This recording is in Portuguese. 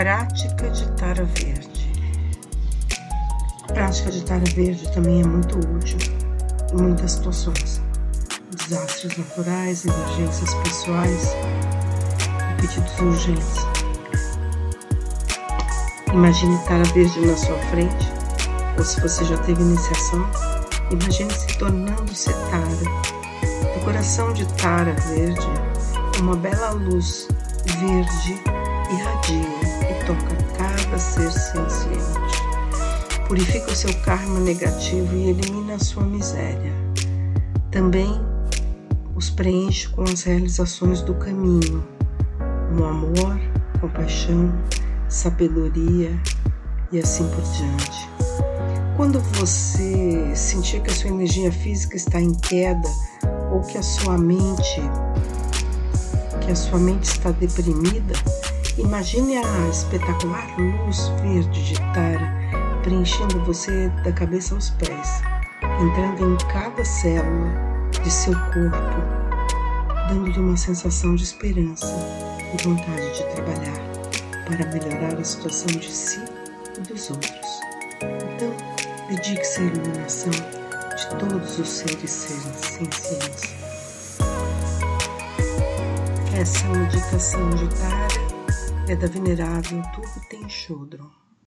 Prática de tara verde. A prática de tara verde também é muito útil em muitas situações. Desastres naturais, emergências pessoais pedidos urgentes. Imagine tara verde na sua frente, ou se você já teve iniciação, imagine se tornando-se tara. Do coração de tara verde, uma bela luz verde irradia Purifica o seu karma negativo e elimina a sua miséria. Também os preenche com as realizações do caminho, no amor, compaixão, sabedoria e assim por diante. Quando você sentir que a sua energia física está em queda ou que a sua mente que a sua mente está deprimida, Imagine a espetacular luz verde de Tara preenchendo você da cabeça aos pés, entrando em cada célula de seu corpo, dando-lhe uma sensação de esperança e vontade de trabalhar para melhorar a situação de si e dos outros. Então, dedique-se à iluminação de todos os seres sencientes. Essa é meditação de Tara é da venerável Tupi Tenchodron.